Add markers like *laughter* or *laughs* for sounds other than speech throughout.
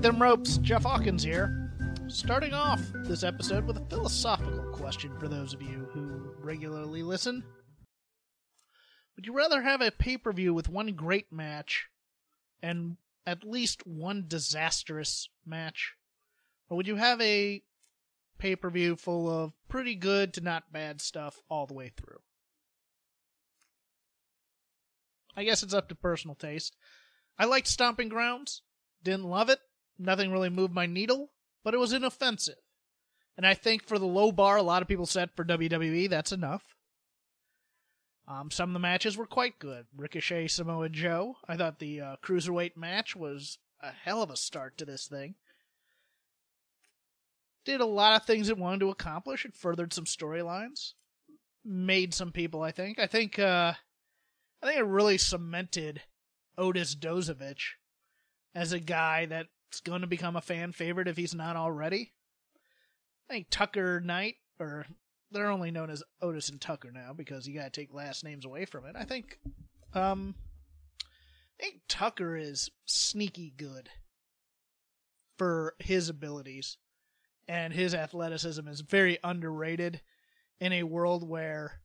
Shake them ropes, Jeff Hawkins here. Starting off this episode with a philosophical question for those of you who regularly listen. Would you rather have a pay per view with one great match and at least one disastrous match? Or would you have a pay per view full of pretty good to not bad stuff all the way through? I guess it's up to personal taste. I liked Stomping Grounds, didn't love it, nothing really moved my needle, but it was inoffensive. And I think for the low bar a lot of people set for WWE, that's enough. Um, some of the matches were quite good. Ricochet, Samoa Joe. I thought the uh, cruiserweight match was a hell of a start to this thing. Did a lot of things it wanted to accomplish. It furthered some storylines. Made some people, I think. I think, uh, I think it really cemented Otis Dozovic as a guy that going to become a fan favorite if he's not already. I think Tucker Knight, or they're only known as Otis and Tucker now because you got to take last names away from it. I think, um, I think Tucker is sneaky good for his abilities, and his athleticism is very underrated in a world where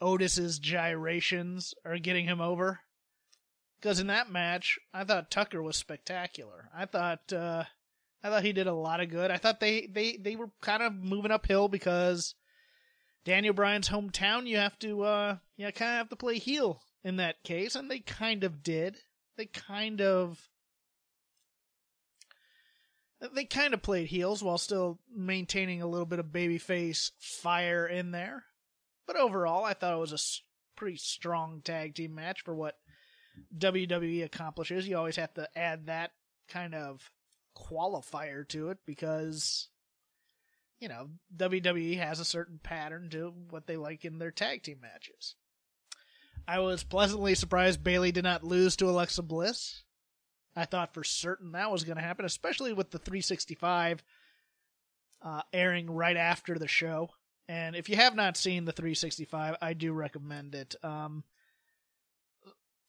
Otis's gyrations are getting him over. Because in that match, I thought Tucker was spectacular. I thought uh, I thought he did a lot of good. I thought they they they were kind of moving uphill because Daniel Bryan's hometown. You have to uh, you kind of have to play heel in that case, and they kind of did. They kind of they kind of played heels while still maintaining a little bit of babyface fire in there. But overall, I thought it was a pretty strong tag team match for what WWE accomplishes. You always have to add that kind of qualifier to it because you know WWE has a certain pattern to what they like in their tag team matches. I was pleasantly surprised Bayley did not lose to Alexa Bliss. I thought for certain that was going to happen, especially with the 365 uh, airing right after the show. And if you have not seen the 365, I do recommend it. Um,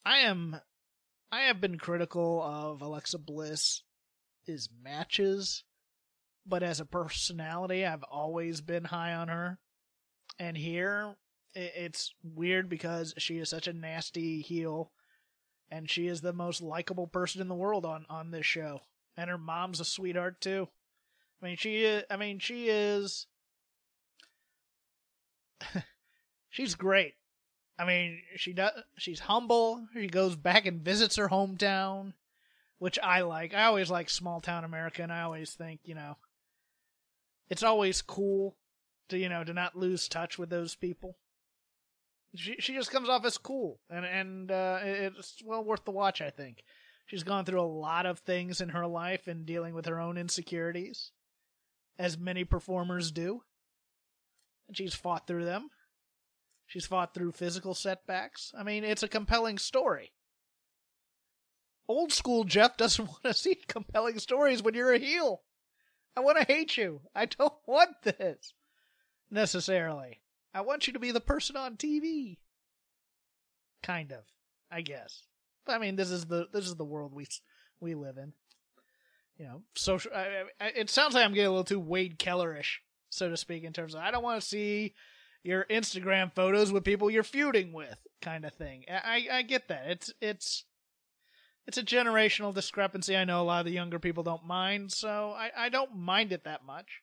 I am I have been critical of Alexa Bliss is matches, but as a personality, I've always been high on her. And here, it's weird because she is such a nasty heel, and she is the most likable person in the world on on this show. And her mom's a sweetheart too. I mean, she is. I mean, she is. *laughs* she's great. I mean, she does. She's humble. She goes back and visits her hometown, which I like. I always like small town America, and I always think, you know, it's always cool to you know to not lose touch with those people. She she just comes off as cool, and and uh, it's well worth the watch. I think she's gone through a lot of things in her life and dealing with her own insecurities, as many performers do, and she's fought through them She's fought through physical setbacks. I mean, it's a compelling story. Old school Jeff doesn't *laughs* want to see compelling stories when you're a heel. I want to hate you. I don't *laughs* want this necessarily. I want you to be the person on TV. Kind of, I guess. I mean, this is the this is the world we we live in. You know, social. I, I, it sounds like I'm getting a little too Wade Kellerish, so to speak, in terms of I don't want to see your Instagram photos with people you're feuding with, kind of thing. I I get that. It's it's it's a generational discrepancy. I know a lot of the younger people don't mind, so I I don't mind it that much.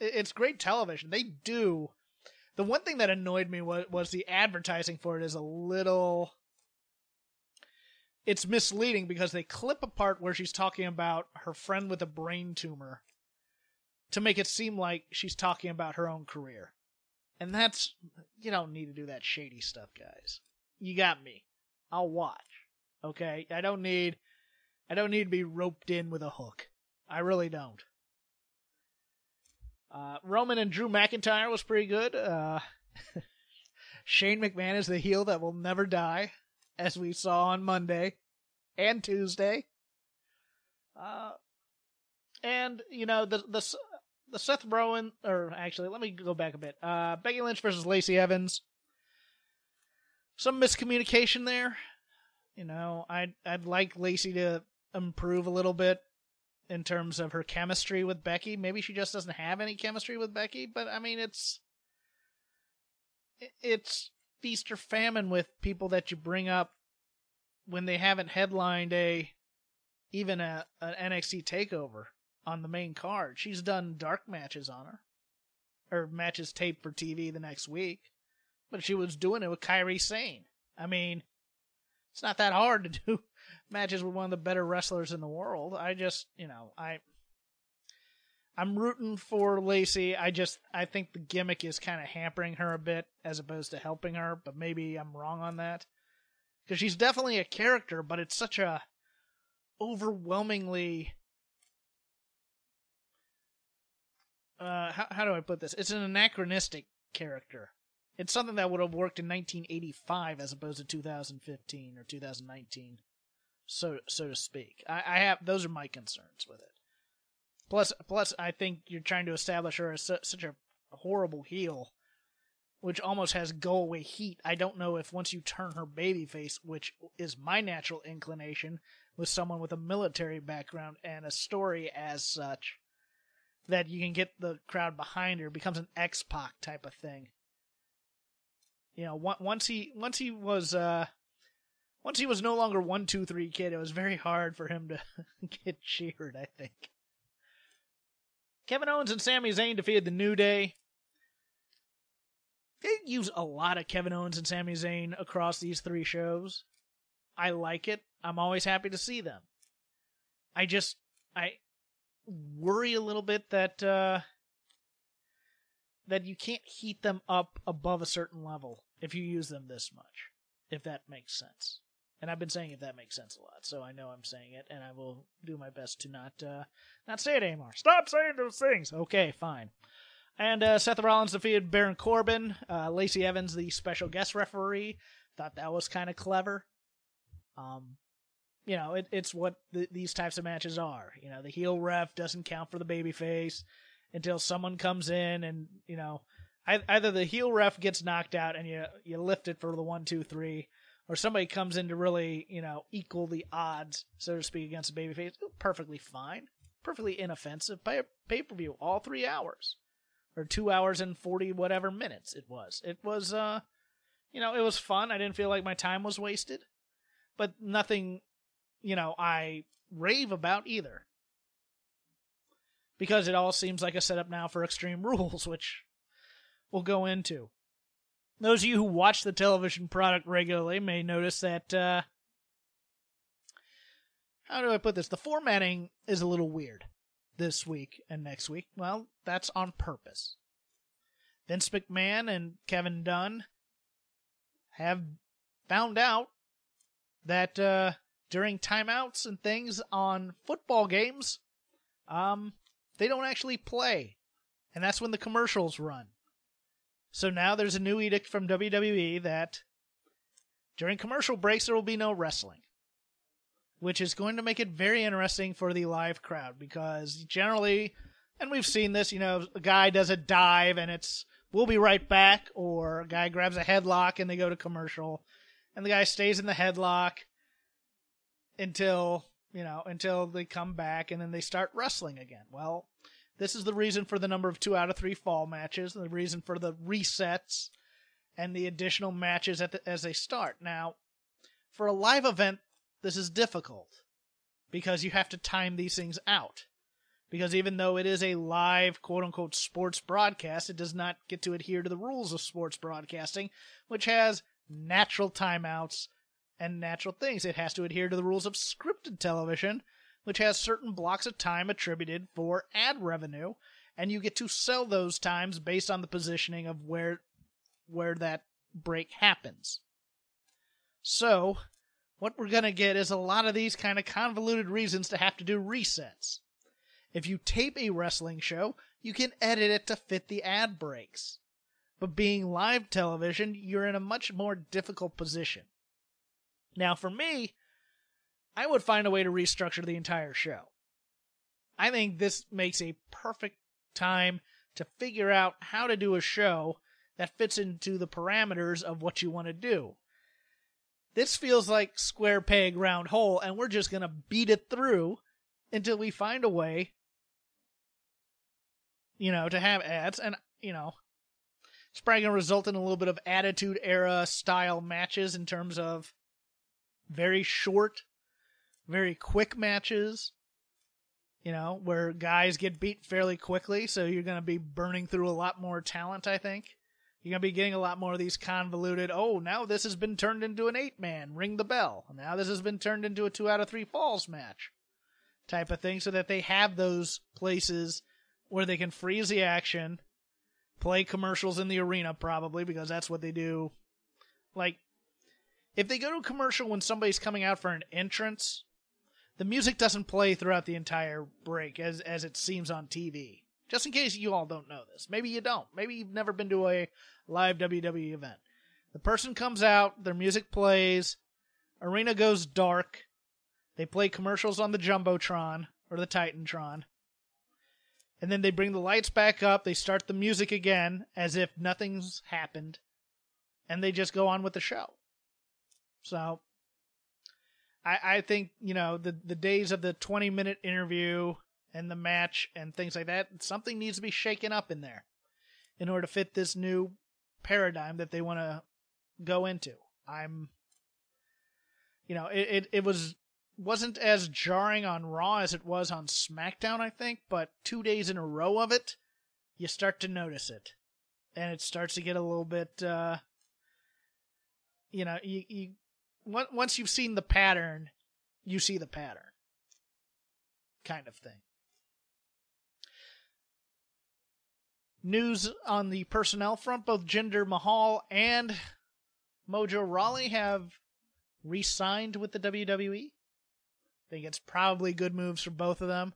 It's great television. They do. The one thing that annoyed me was was the advertising for it is a little it's misleading because they clip a part where she's talking about her friend with a brain tumor to make it seem like she's talking about her own career. And that's you don't need to do that shady stuff, guys. You got me. I'll watch. Okay? I don't need I don't need to be roped in with a hook. I really don't. Uh, Roman and Drew McIntyre was pretty good. Uh, *laughs* Shane McMahon is the heel that will never die, as we saw on Monday and Tuesday. Uh, and you know the the the Seth Rowan, or actually, let me go back a bit. Uh, Becky Lynch versus Lacey Evans. Some miscommunication there. You know, I'd I'd like Lacey to improve a little bit in terms of her chemistry with Becky. Maybe she just doesn't have any chemistry with Becky, but I mean, it's it's feast or famine with people that you bring up when they haven't headlined a even a an NXT takeover on the main card. She's done dark matches on her or matches taped for TV the next week, but she was doing it with Kairi Sane. I mean, it's not that hard to *laughs* do matches with one of the better wrestlers in the world. I just, you know, I I'm rooting for Lacey. I just I think the gimmick is kind of hampering her a bit as opposed to helping her, but maybe I'm wrong on that. Cuz she's definitely a character, but it's such a overwhelmingly uh how how do I put this? It's an anachronistic character. It's something that would have worked in 1985 as opposed to 2015 or 2019 so so to speak. I, I have those are my concerns with it. Plus, plus, I think you're trying to establish her as su- such a horrible heel, which almost has go away heat. I don't know if once you turn her babyface, which is my natural inclination, with someone with a military background and a story as such, that you can get the crowd behind her. Becomes an X Pac type of thing. You know, once he once he was uh, once he was no longer one two three kid, it was very hard for him to *laughs* get cheered. I think. Kevin Owens and Sami Zayn defeated the New Day. They use a lot of Kevin Owens and Sami Zayn across these three shows. I like it. I'm always happy to see them. I just I worry a little bit that uh that you can't heat them up above a certain level if you use them this much, if that makes sense. And I've been saying if that makes sense a lot, so I know I'm saying it, and I will do my best to not uh, not say it anymore. Stop saying those things. Okay, fine. And uh, Seth Rollins defeated Baron Corbin. Uh, Lacey Evans, the special guest referee, thought that was kind of clever. Um, you know, it, it's what the, these types of matches are. You know, the heel ref doesn't count for the babyface until someone comes in, and you know, either the heel ref gets knocked out and you you lift it for the one, two, three, or somebody comes in to really, you know, equal the odds, so to speak, against a babyface, perfectly fine, perfectly inoffensive. Pay pay per view, all three hours, or two hours and forty whatever minutes it was. It was, uh, you know, it was fun. I didn't feel like my time was wasted, but nothing, you know, I rave about either. Because it all seems like a setup now for Extreme *laughs* Rules, which we'll go into. Those of you who watch the television product regularly may notice that, uh, how do I put this? The formatting is a little weird this week and next week. Well, that's on purpose. Vince McMahon and Kevin Dunn have found out that uh, during timeouts and things on football games, um, they don't actually play, and that's when the commercials run. So now there's a new edict from WWE that during commercial breaks there will be no wrestling. Which is going to make it very interesting for the live crowd because generally, and we've seen this, you know, a guy does a dive and it's we'll be right back, or a guy grabs a headlock and they go to commercial, and the guy stays in the headlock until, you know, until they come back and then they start wrestling again. Well, this is the reason for the number of two out of three fall matches, the reason for the resets, and the additional matches the, as they start. Now, for a live event, this is difficult because you have to time these things out. Because even though it is a live, quote unquote, sports broadcast, it does not get to adhere to the rules of sports broadcasting, which has natural timeouts and natural things. It has to adhere to the rules of scripted television, which has certain blocks of time attributed for ad revenue, and you get to sell those times based on the positioning of where where that break happens. So, what we're going to get is a lot of these kind of convoluted reasons to have to do resets. If you tape a wrestling show, you can edit it to fit the ad breaks. But being live television, you're in a much more difficult position. Now, for me, I would find a way to restructure the entire show. I think this makes a perfect time to figure out how to do a show that fits into the parameters of what you want to do. This feels like square peg round hole, and we're just going to beat it through until we find a way, you know, to have ads. And, you know, it's probably going to result in a little bit of attitude era style matches in terms of very short, very quick matches, you know, where guys get beat fairly quickly. So you're going to be burning through a lot more talent, I think. You're going to be getting a lot more of these convoluted, oh, now this has been turned into an eight man, ring the bell. Now this has been turned into a two out of three falls match type of thing so that they have those places where they can freeze the action, play commercials in the arena probably because that's what they do. Like, if they go to a commercial when somebody's coming out for an entrance, the music doesn't play throughout the entire break as as it seems on TV. Just in case you all don't know this. Maybe you don't. Maybe you've never been to a live WWE event. The person comes out, their music plays, arena goes dark, they play commercials on the Jumbotron or the Titantron, and then they bring the lights back up, they start the music again as if nothing's happened, and they just go on with the show. So I, I think, you know, the the days of the twenty minute interview and the match and things like that, something needs to be shaken up in there in order to fit this new paradigm that they want to go into. I'm, you know, it, it, it was wasn't as jarring on Raw as it was on SmackDown, I think, but two days in a row of it, you start to notice it, and it starts to get a little bit, uh, you know, you you once you've seen the pattern, you see the pattern, kind of thing. News on the personnel front both Jinder Mahal and Mojo Rawley have re signed with the WWE. I think it's probably good moves for both of them.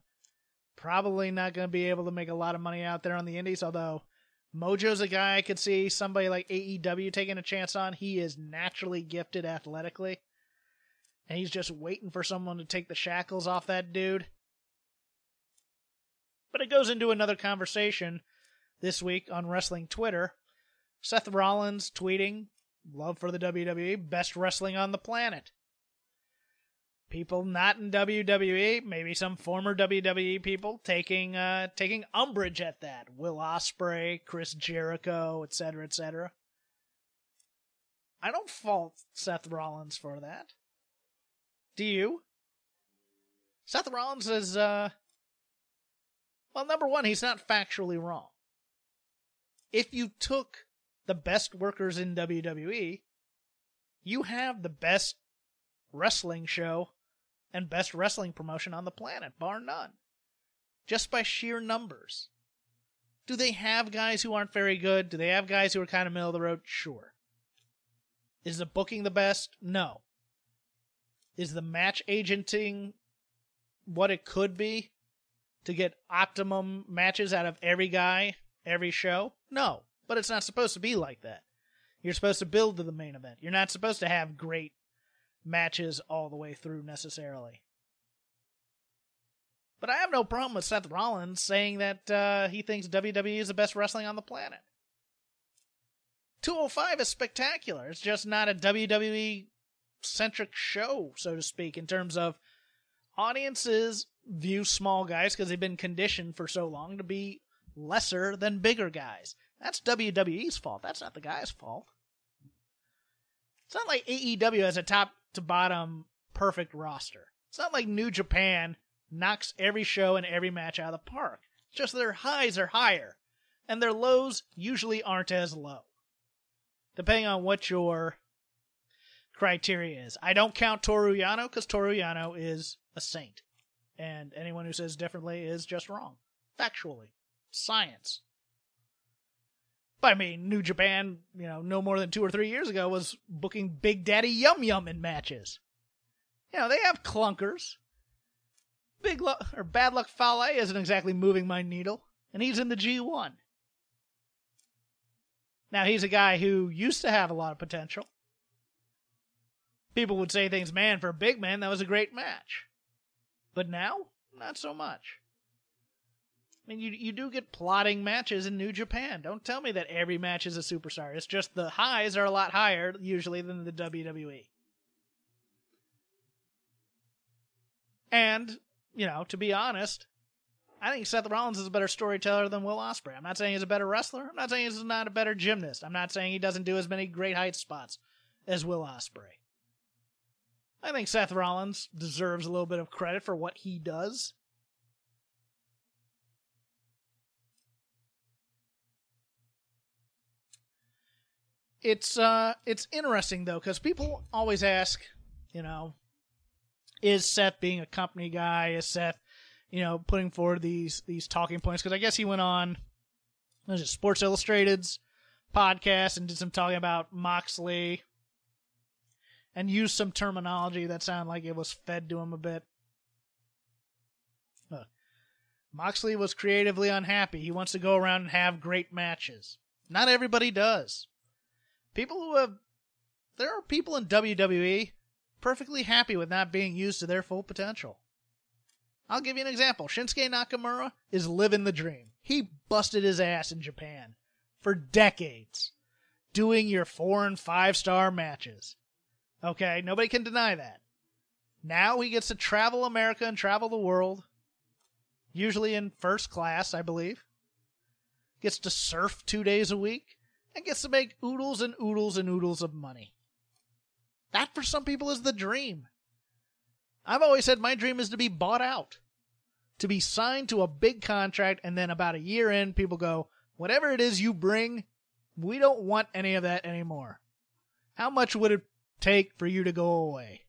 Probably not going to be able to make a lot of money out there on the Indies, although Mojo's a guy I could see somebody like AEW taking a chance on. He is naturally gifted athletically. And he's just waiting for someone to take the shackles off that dude. But it goes into another conversation this week on wrestling Twitter. Seth Rollins tweeting, Love for the WWE, best wrestling on the planet. People not in WWE, maybe some former WWE people taking uh, taking umbrage at that. Will Ospreay, Chris Jericho, etc., etc. I don't fault Seth Rollins for that. Do you? Seth Rollins is uh well, number one, he's not factually wrong if you took the best workers in WWE, you have the best wrestling show and best wrestling promotion on the planet, bar none. Just by sheer numbers. Do they have guys who aren't very good? Do they have guys who are kind of middle of the road? Sure. Is the booking the best? No. Is the match agenting what it could be to get optimum matches out of every guy? every show? No, but it's not supposed to be like that. You're supposed to build to the main event. You're not supposed to have great matches all the way through necessarily. But I have no problem with Seth Rollins saying that uh, he thinks WWE is the best wrestling on the planet. 205 is spectacular. It's just not a WWE centric show, so to speak, in terms of audiences view small guys because they've been conditioned for so long to be lesser than bigger guys. That's WWE's fault. That's not the guy's fault. It's not like AEW has a top to bottom perfect roster. It's not like New Japan knocks every show and every match out of the park. It's just their highs are higher, and their lows usually aren't as low. Depending on what your criteria is. I don't count Toru Yano because Toru Yano is a saint. And anyone who says differently is just wrong. Factually. Science. I mean, New Japan, you know, no more than two or three years ago was booking Big Daddy Yum Yum in matches. You know, they have clunkers. Big luck or bad luck Fale isn't exactly moving my needle, and he's in the G1. Now he's a guy who used to have a lot of potential. People would say things, man, for a big man, that was a great match. But now, not so much. I mean, you you do get plotting matches in New Japan. Don't tell me that every match is a superstar. It's just the highs are a lot higher usually than the WWE. And, you know, to be honest, I think Seth Rollins is a better storyteller than Will Ospreay. I'm not saying he's a better wrestler. I'm not saying he's not a better gymnast. I'm not saying he doesn't do as many great height spots as Will Ospreay. I think Seth Rollins deserves a little bit of credit for what he does. It's uh it's interesting though cuz people always ask, you know, is Seth being a company guy? Is Seth, you know, putting forward these these talking points cuz I guess he went on was it Sports Illustrated's podcast and did some talking about Moxley and used some terminology that sounded like it was fed to him a bit. Uh, Moxley was creatively unhappy. He wants to go around and have great matches. Not everybody does. People who have. There are people in WWE perfectly happy with not being used to their full potential. I'll give you an example. Shinsuke Nakamura is living the dream. He busted his ass in Japan for decades doing your four and five star matches. Okay, nobody can deny that. Now he gets to travel America and travel the world, usually in first class, I believe. Gets to surf two days a week and gets to make oodles and oodles and oodles of money. That for some people is the dream. I've always said my dream is to be bought out, to be signed to a big contract, and then about a year in, people go, whatever it is you bring, we don't want any of that anymore. How much would it take for you to go away?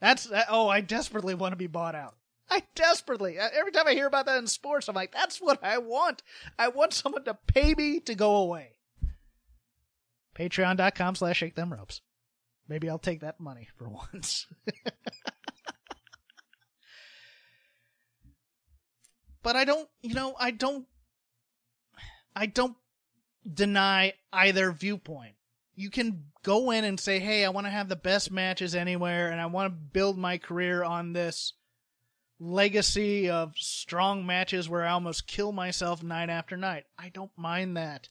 That's oh, I desperately want to be bought out. *laughs* I desperately uh, every time I hear about that in sports, I'm like, that's what I want. I want someone to pay me to go away. Patreon.com slash shake them ropes. Maybe I'll take that money for *laughs* once. but I don't, you know, I don't, I don't deny either viewpoint. You can go in and say, hey, I want to have the best matches anywhere and I want to build my career on this legacy of strong matches where I almost kill myself night after night. I don't mind that.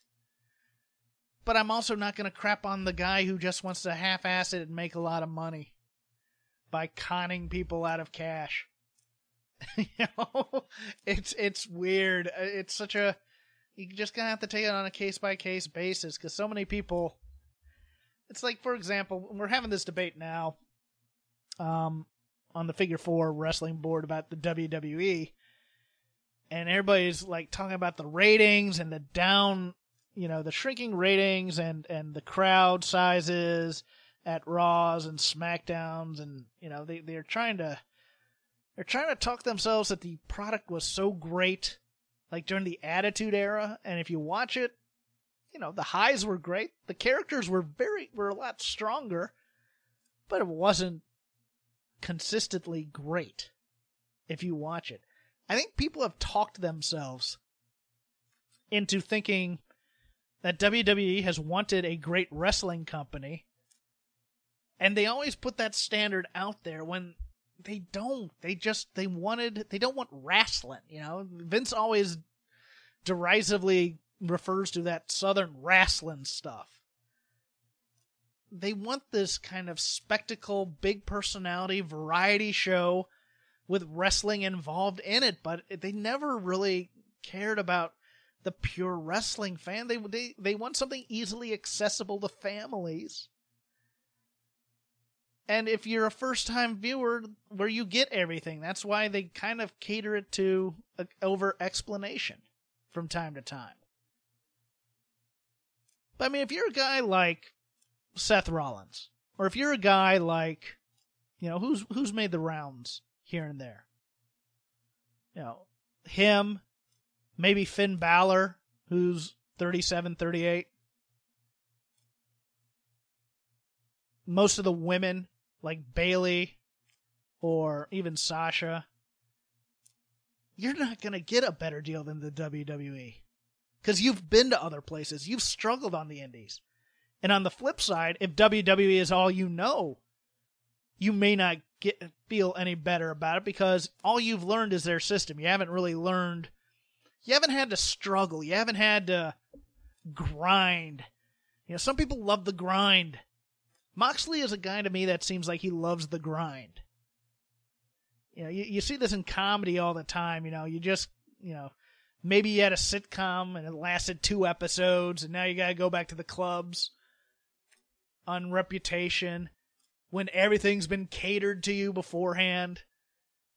But I'm also not going to crap on the guy who just wants to half ass it and make a lot of money by conning people out of cash. *laughs* you know, it's it's weird. It's such a you just gonna have to take it on a case by case basis because so many people. It's like, for example, we're having this debate now, um, on the Figure Four wrestling board about the WWE, and everybody's like talking about the ratings and the down you know the shrinking ratings and and the crowd sizes at Raws and Smackdowns and you know they they're trying to they're trying to talk themselves that the product was so great like during the Attitude Era. And if you watch it you know the highs were great. The characters were very were a lot stronger but it wasn't consistently great if you watch it i think people have talked themselves into thinking that WWE has wanted a great wrestling company. And they always put that standard out there when they don't. They just they wanted they don't want wrestling, you know. Vince always derisively refers to that southern wrestling stuff. They want this kind of spectacle, big personality variety show with wrestling involved in it, but they never really cared about the pure wrestling fan. They they they want something easily accessible to families. And if you're a first time viewer, where you get everything, that's why they kind of cater it to uh, over explanation from time to time. But I mean, if you're a guy like Seth Rollins, or if you're a guy like, you know, who's who's made the rounds here and there, you know, him, maybe Finn Balor, who's 37, 38. Most of the women, like Bayley or even Sasha, you're not going to get a better deal than the WWE because you've been to other places. You've struggled on the indies. And on the flip side, if WWE is all you know, you may not get feel any better about it because all you've learned is their system. You haven't really learned you haven't had to struggle. You haven't had to grind. You know, some people love the grind. Moxley is a guy to me that seems like he loves the grind. You know, you, you see this in comedy all the time. You know, you just, you know, maybe you had a sitcom and it lasted two episodes and now you got to go back to the clubs on reputation when everything's been catered to you beforehand.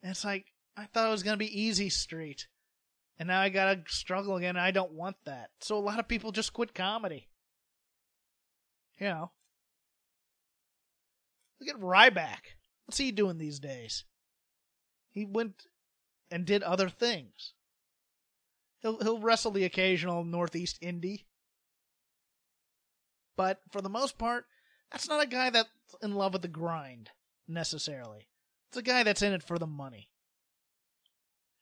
And it's like, I thought it was going to be easy street. And now I got to struggle again. I don't want that. So a lot of people just quit comedy. You know. Look at Ryback. What's he doing these days? He went and did other things. He'll he'll wrestle the occasional Northeast Indie. But for the most part, that's not a guy that's in love with the grind necessarily. It's a guy that's in it for the money.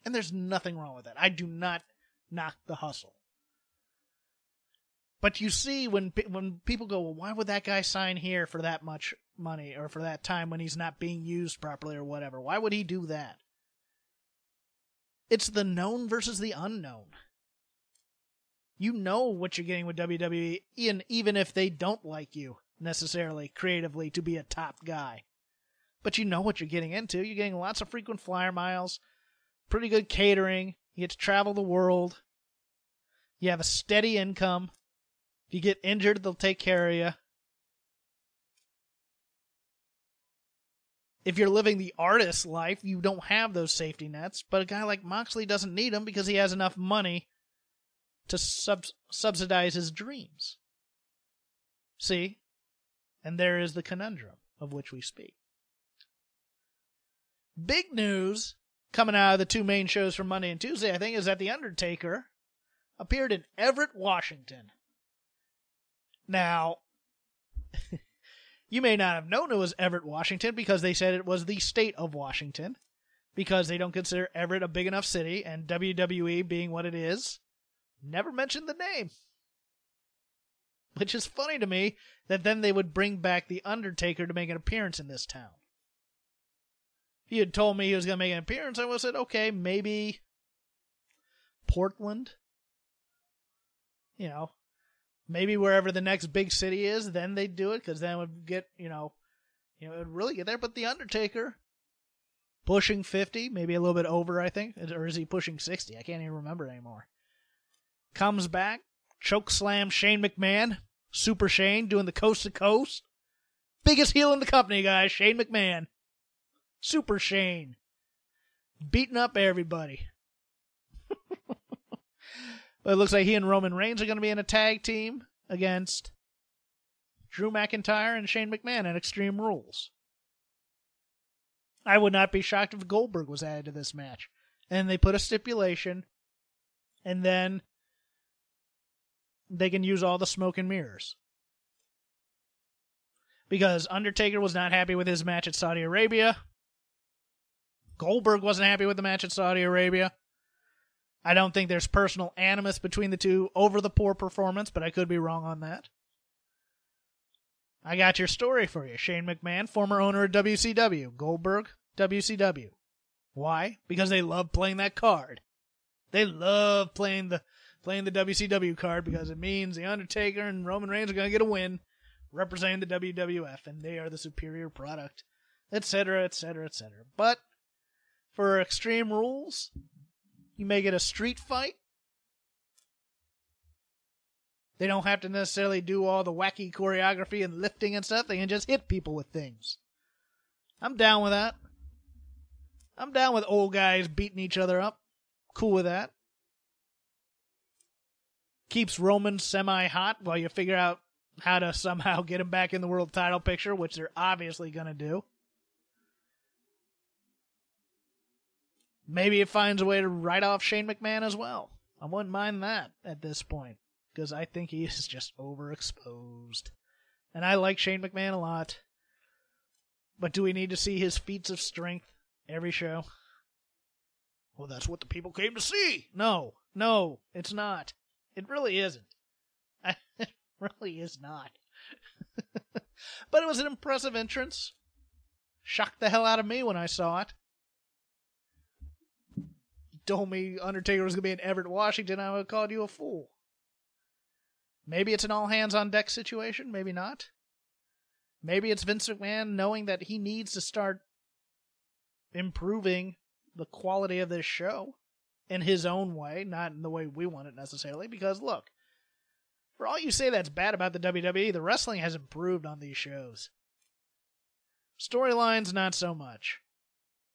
And there's nothing wrong with that. I do not knock the hustle. But you see when when people go, well, why would that guy sign here for that much money or for that time when he's not being used properly or whatever? Why would he do that? It's the known versus the unknown. You know what you're getting with WWE, even even if they don't like you necessarily creatively to be a top guy. But you know what you're getting into. You're getting lots of frequent flyer miles, pretty good catering. You get to travel the world. You have a steady income. If you get injured, they'll take care of you. If you're living the artist life, you don't have those safety nets. But a guy like Moxley doesn't need them because he has enough money to sub- subsidize his dreams. See? And there is the conundrum of which we speak. Big news coming out of the two main shows for Monday and Tuesday, I think, is that The Undertaker appeared in Everett, Washington. Now, *laughs* you may not have known it was Everett, Washington, because they said it was the state of Washington, because they don't consider Everett a big enough city, and WWE being what it is, never mentioned the name. *laughs* Which is funny to me that then they would bring back The Undertaker to make an appearance in this town he had told me he was going to make an appearance, I would have said, okay, maybe Portland. You know, maybe wherever the next big city is, then they'd do it because then it would get, you know, you know, it would really get there. But The Undertaker, pushing 50, maybe a little bit over, I think. Or is he pushing 60? I can't even remember anymore. Comes back, choke slam Shane McMahon, Super Shane doing the coast to coast. Biggest heel in the company, guys, Shane McMahon. Super Shane. Beating up everybody. but *laughs* it looks like he and Roman Reigns are going to be in a tag team against Drew McIntyre and Shane McMahon at Extreme Rules. I would not be shocked if Goldberg was added to this match. And they put a stipulation, and then they can use all the smoke and mirrors. Because Undertaker was not happy with his match at Saudi Arabia. Goldberg wasn't happy with the match at Saudi Arabia. I don't think there's personal animus between the two over the poor performance, but I could be wrong on that. I got your story for you. Shane McMahon, former owner of WCW. Goldberg, WCW. Why? Because they love playing that card. They love playing the playing the WCW card because it means the Undertaker and Roman Reigns are going to get a win representing the WWF and they are the superior product, etc., etc., etc. But for Extreme Rules. You may get a street fight. They don't have to necessarily do all the wacky choreography and lifting and stuff. They can just hit people with things. I'm down with that. I'm down with old guys beating each other up. Cool with that. Keeps Roman semi hot while you figure out how to somehow *laughs* get him back in the world title picture, which they're obviously going to do. Maybe it finds a way to write off Shane McMahon as well. I wouldn't mind that at this point because I think he *laughs* is just overexposed. And I like Shane McMahon a lot. But do we need to see his feats of strength every show? Well, that's what the people came to see. No, no, it's not. It really isn't. *laughs* it really is not. *laughs* but it was an impressive entrance. Shocked the hell out of me when I saw it. You told me Undertaker was going to be in Everett, Washington. I would have called you a fool. Maybe it's an all hands on deck situation. Maybe not. Maybe it's Vince McMahon knowing that he needs to start improving the quality of this show in his own way, not in the way we want it necessarily. Because look, for all you say that's bad about the WWE, the wrestling has improved on these shows. Storylines, not so much.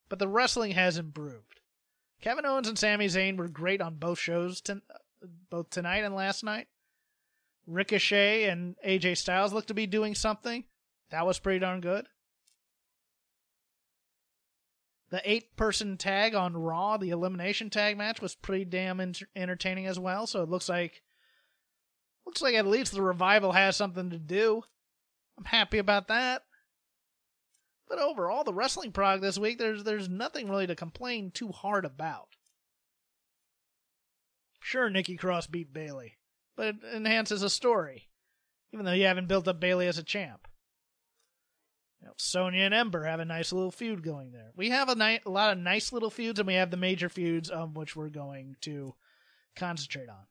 But the wrestling has improved. Kevin Owens and Sami Zayn were great on both shows, both tonight and last night. Ricochet and AJ Styles looked to be doing something. That was pretty darn good. The eight person tag on Raw, the elimination tag match, was pretty damn entertaining as well. So it looks like looks like at least the revival has something to do. I'm happy about that. But overall, the wrestling product this week, there's there's nothing really to complain too hard about. Sure, Nikki Cross beat Bayley, but it enhances a story, even though you haven't built up Bayley as a champ. You know, Sonya and Ember have a nice little feud going there. We have a, ni- a lot of nice little feuds, and we have the major feuds of which we're going to concentrate on.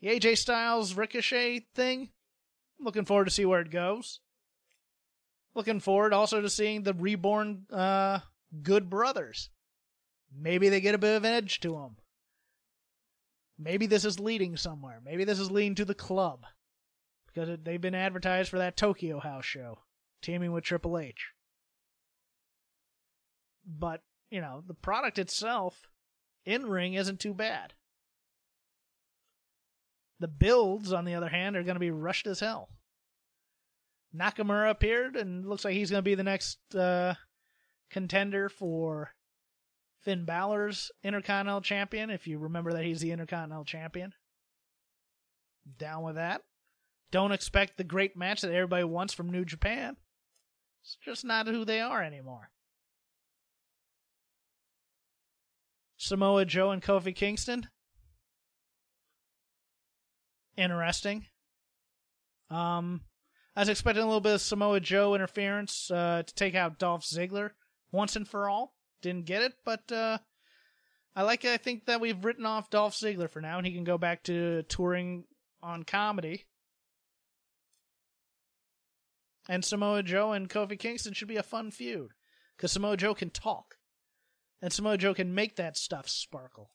The AJ Styles Ricochet thing—I'm looking forward to see where it goes. Looking forward also to seeing the reborn uh, Good Brothers. Maybe they get a bit of an edge to them. Maybe this is leading somewhere. Maybe this is leading to the club because they've been advertised for that Tokyo House show teaming with Triple H. But, you know, the product itself in ring isn't too bad. The builds, on the other hand, are going to be rushed as hell. Nakamura appeared and looks like he's going to be the next uh, contender for Finn Balor's Intercontinental Champion, if you remember that he's the Intercontinental Champion. Down with that. Don't expect the great match that everybody wants from New Japan. It's just not who they are anymore. Samoa Joe and Kofi Kingston. Interesting. Um, I was expecting a little bit of Samoa Joe interference uh, to take out Dolph Ziggler once and for all. Didn't get it, but uh, I like. I think that we've written off Dolph Ziggler for now, and he can go back to touring on comedy. And Samoa Joe and Kofi Kingston should be a fun feud because Samoa Joe can talk, and Samoa Joe can make that stuff sparkle.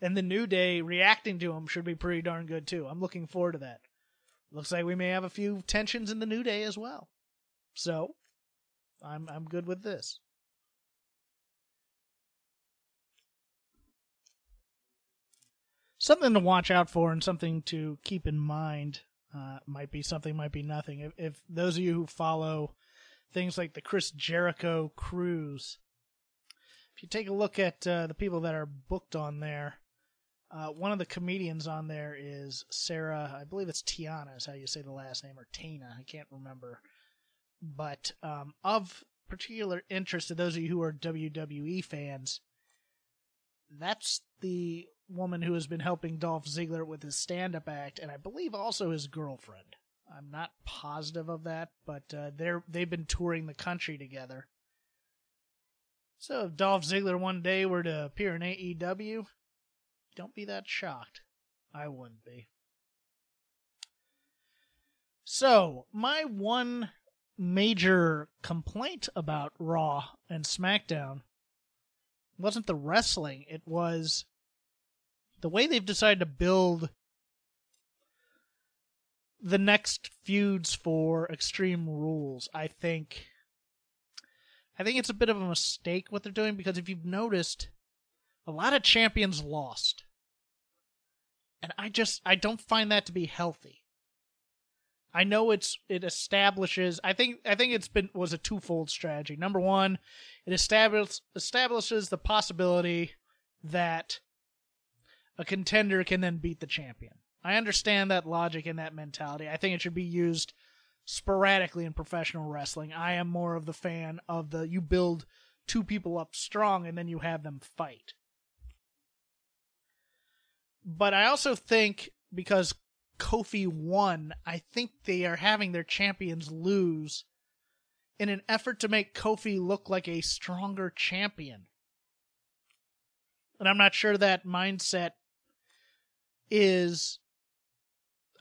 And the New Day reacting to him should be pretty darn good too. I'm looking forward to that. Looks like we may have a few tensions in the New Day as well. So, I'm I'm good with this. Something to watch out for and something to keep in mind uh, might be something, might be nothing. If, if those of you who follow things like the Chris Jericho cruise, if you take a look at uh, the people that are booked on there, uh, one of the comedians on there is Sarah. I believe it's Tiana is how you say the last name, or Tana. I can't remember. But um, of particular interest to those of you who are WWE fans, that's the woman who has been helping Dolph Ziggler with his stand-up act, and I believe also his girlfriend. I'm not positive of that, but uh, they're they've been touring the country together. So if Dolph Ziggler one day were to appear in AEW, don't be that shocked. I wouldn't be. So, my one major complaint about Raw and SmackDown wasn't the wrestling, it was the way they've decided to build the next feuds for Extreme Rules. I think I think it's a bit of a mistake what they're doing because if you've noticed a lot of champions lost. And I just I don't find that to be healthy. I know it's it establishes. I think I think it's been was a twofold strategy. Number one, it establishes establishes the possibility that a contender can then beat the champion. I understand that logic and that mentality. I think it should be used sporadically in professional wrestling. I am more of the fan of the you build two people up strong and then you have them fight. But I also think because Kofi won, I think they are having their champions lose in an effort to make Kofi look like a stronger champion. And I'm not sure that mindset is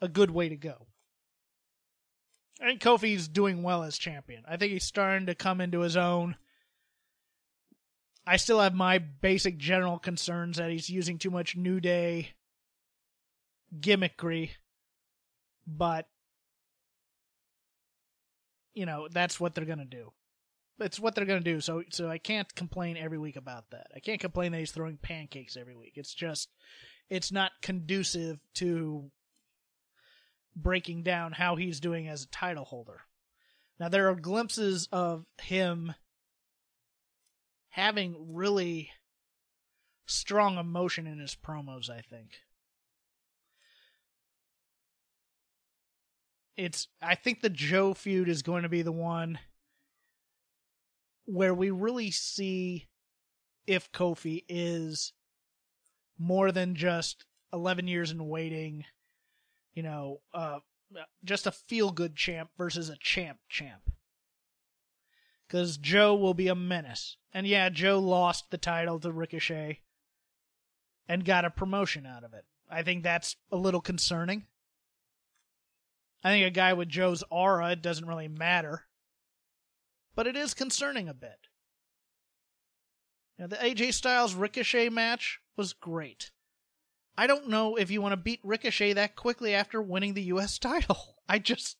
a good way to go. I think Kofi's doing well as champion. I think he's starting to come into his own. I still have my basic general concerns that he's using too much New Day gimmickry, but you know that's what they're gonna do. It's what they're gonna do. So so I can't complain every week about that. I can't complain that he's throwing pancakes every week. It's just it's not conducive to breaking down how he's doing as a title holder. Now there are glimpses of him having really strong emotion in his promos, I think. It's I think the Joe feud is going to be the one where we really see if Kofi is more than just 11 years in waiting, you know, uh, just a feel good champ versus a champ champ. Because Joe will be a menace. And yeah, Joe lost the title to Ricochet and got a promotion out of it. I think that's a little concerning. I think a guy with Joe's aura, it doesn't really matter. But it is concerning a bit. Know, the AJ Styles Ricochet match was great. I don't know if you want to beat Ricochet that quickly after winning the U.S. *laughs* title. I just.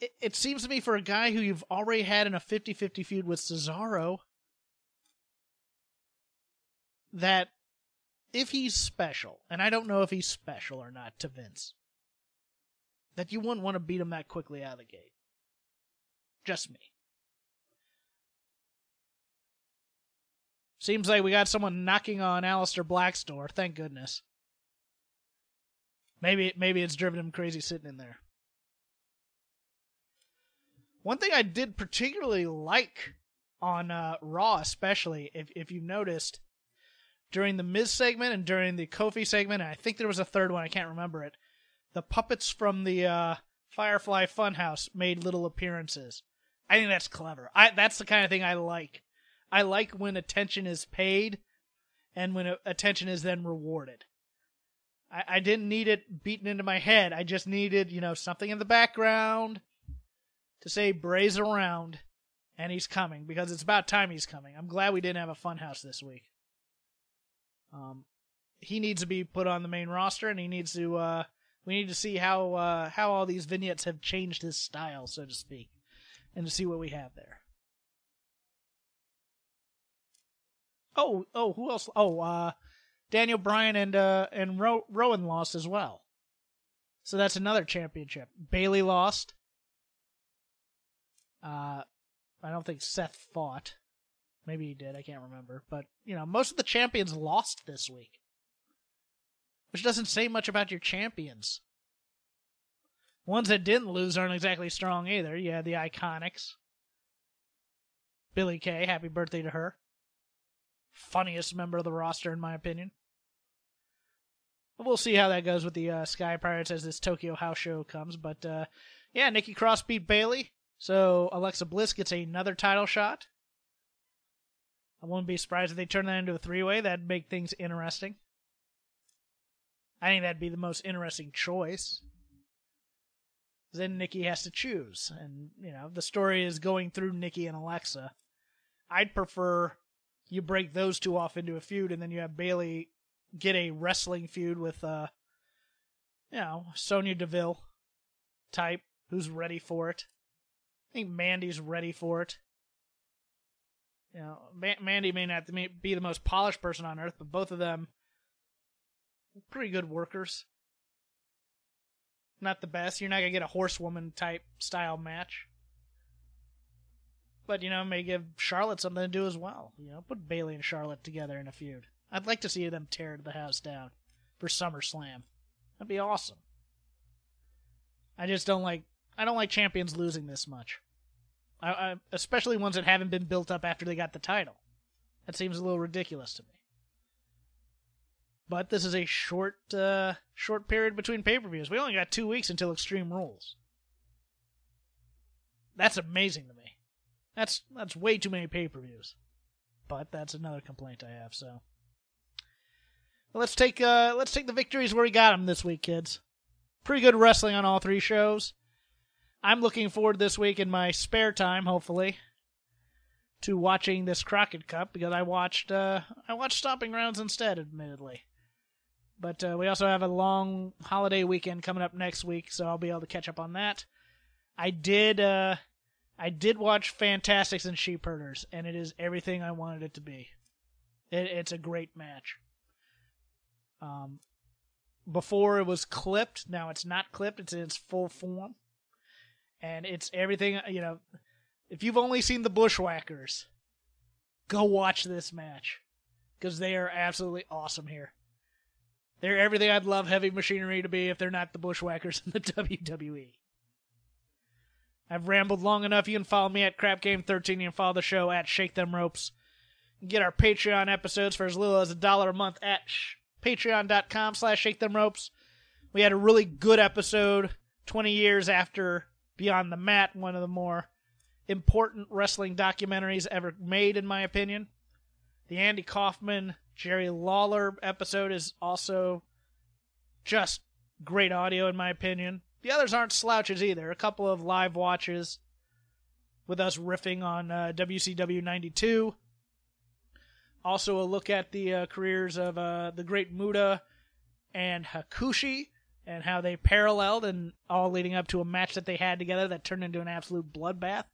It, it seems to me for a guy who you've already had in a 50 50 feud with Cesaro that if he's special, and I don't know if he's special or not to Vince, that you wouldn't want to beat him that quickly out of the gate. Just me. Seems like we got someone knocking on Aleister Black's door. Thank goodness. Maybe maybe it's driven him crazy sitting in there. One thing I did particularly like on uh, Raw, especially if if you noticed during the Miz segment and during the Kofi segment, and I think there was a third one. I can't remember it the puppets from the uh, Firefly Funhouse made little appearances. I think that's clever. I that's the kind of thing I like. I like when attention is paid and when attention is then rewarded. I, I didn't need it beaten into my head. I just needed, you know, something in the background to say Bray's around and he's coming because it's about time he's coming. I'm glad we didn't have a funhouse this week. Um, he needs to be put on the main roster and he needs to uh, we need to see how uh, how all these vignettes have changed his style, so to speak, and to see what we have there. Oh, oh, who else? Oh, uh, Daniel Bryan and uh, and Ro- Rowan lost as well. So that's another championship. Bayley lost. Uh, I don't think Seth fought. Maybe he did. I can't remember. But you know, most of the champions lost this week which doesn't say much about your champions. Ones that didn't lose aren't exactly strong either. You had the Iconics. Billie Kay, happy birthday to her. Funniest member of the roster, in my opinion. But we'll see how that goes with the uh, Sky Pirates as this Tokyo House show comes. But uh, yeah, Nikki Cross beat Bayley, so Alexa Bliss gets another title shot. I wouldn't be surprised if they turn that into a three way. That'd make things interesting. I think that'd be the most interesting choice. Then Nikki has to choose, and you know the story is going through Nikki and Alexa. I'd prefer you break those two off into a feud, and then you have Bayley get a wrestling feud with, uh, you know, Sonya Deville type who's ready for it. I think Mandy's ready for it. You know, Mandy may not be the most polished person on earth, but both of them pretty good workers. not the best. You're not gonna get a horsewoman type style match. But you know, may give Charlotte something to do as well. You know, put Bayley and Charlotte together in a feud. I'd like to see them tear the house down for SummerSlam. That'd be awesome. I just don't like I don't like champions losing this much. I, I, especially ones that haven't been built up after they got the title. That seems a little ridiculous to me. But this is a short uh, short period between pay per views. We only got two weeks until Extreme Rules. That's amazing to me. That's that's way too many pay per views. But that's another complaint I have. So let's take uh, let's take the victories where we got them this week, kids. Pretty good wrestling on all three shows. I'm looking forward this week in my spare time, hopefully, to watching this Crockett Cup because I watched uh, I watched Stomping Grounds instead, admittedly. But uh, we also have a long holiday weekend coming up next week, so I'll be able to catch up on that. I did uh, I did watch Fantastics and Sheep Herders, and it is everything I wanted it to be. It, it's a great match. Um, before it was clipped, now it's not clipped; it's in its full form, and it's everything. You know, if you've only seen the Bushwhackers, go watch this match because they are absolutely awesome here. They're everything I'd love heavy machinery to be if they're not the bushwhackers *laughs* in the WWE. I've rambled long enough. You can follow me at Crap Game 13. You can follow the show at Shake Them Ropes. Get our Patreon episodes for as little as a dollar a month at sh- patreon.com slash Shake Them Ropes. We had a really good episode 20 years after Beyond the Mat, one of the more important wrestling documentaries ever made, in my opinion. The Andy Kaufman Jerry Lawler episode is also just great audio, in my opinion. The others aren't slouches either. A couple of live watches with us riffing on uh, WCW 92. Also, a look at the uh, careers of uh, the great Muta and Hakushi and how they paralleled and all leading up to a match that they had together that turned into an absolute bloodbath.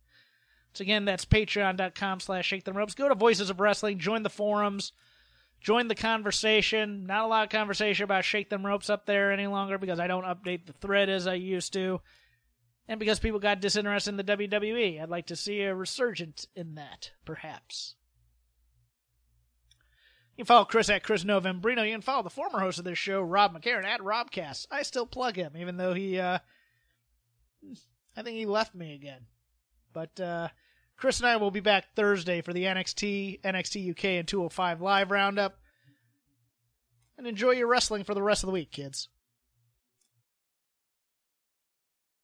So again, that's patreon.com slash shake them ropes. Go to Voices of Wrestling, join the forums, join the conversation. Not a lot of conversation about Shake Them Ropes up there any longer because I don't update the thread as I used to. And because people got disinterested in the WWE. I'd like to see a resurgence in that, perhaps. You can follow Chris at Chris Novembrino. You can follow the former host of this show, Rob McCarron, at Robcast. I still plug him, even though he, uh, I think he left me again. But, uh, Chris and I will be back Thursday for the NXT, NXT UK, and 205 Live Roundup. And enjoy your wrestling for the rest of the week, kids.